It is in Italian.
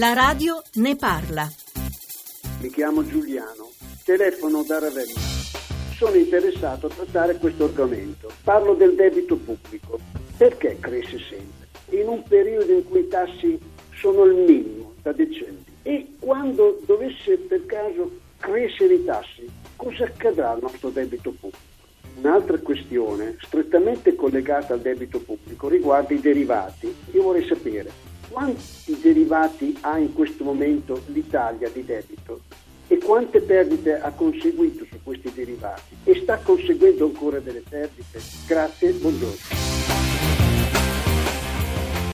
La radio ne parla. Mi chiamo Giuliano, telefono da Ravenna. Sono interessato a trattare questo argomento. Parlo del debito pubblico. Perché cresce sempre? In un periodo in cui i tassi sono il minimo da decenni. E quando dovesse per caso crescere i tassi, cosa accadrà al nostro debito pubblico? Un'altra questione strettamente collegata al debito pubblico riguarda i derivati. Io vorrei sapere quanti derivati ha in questo momento l'Italia di debito e quante perdite ha conseguito su questi derivati e sta conseguendo ancora delle perdite. Grazie, buongiorno.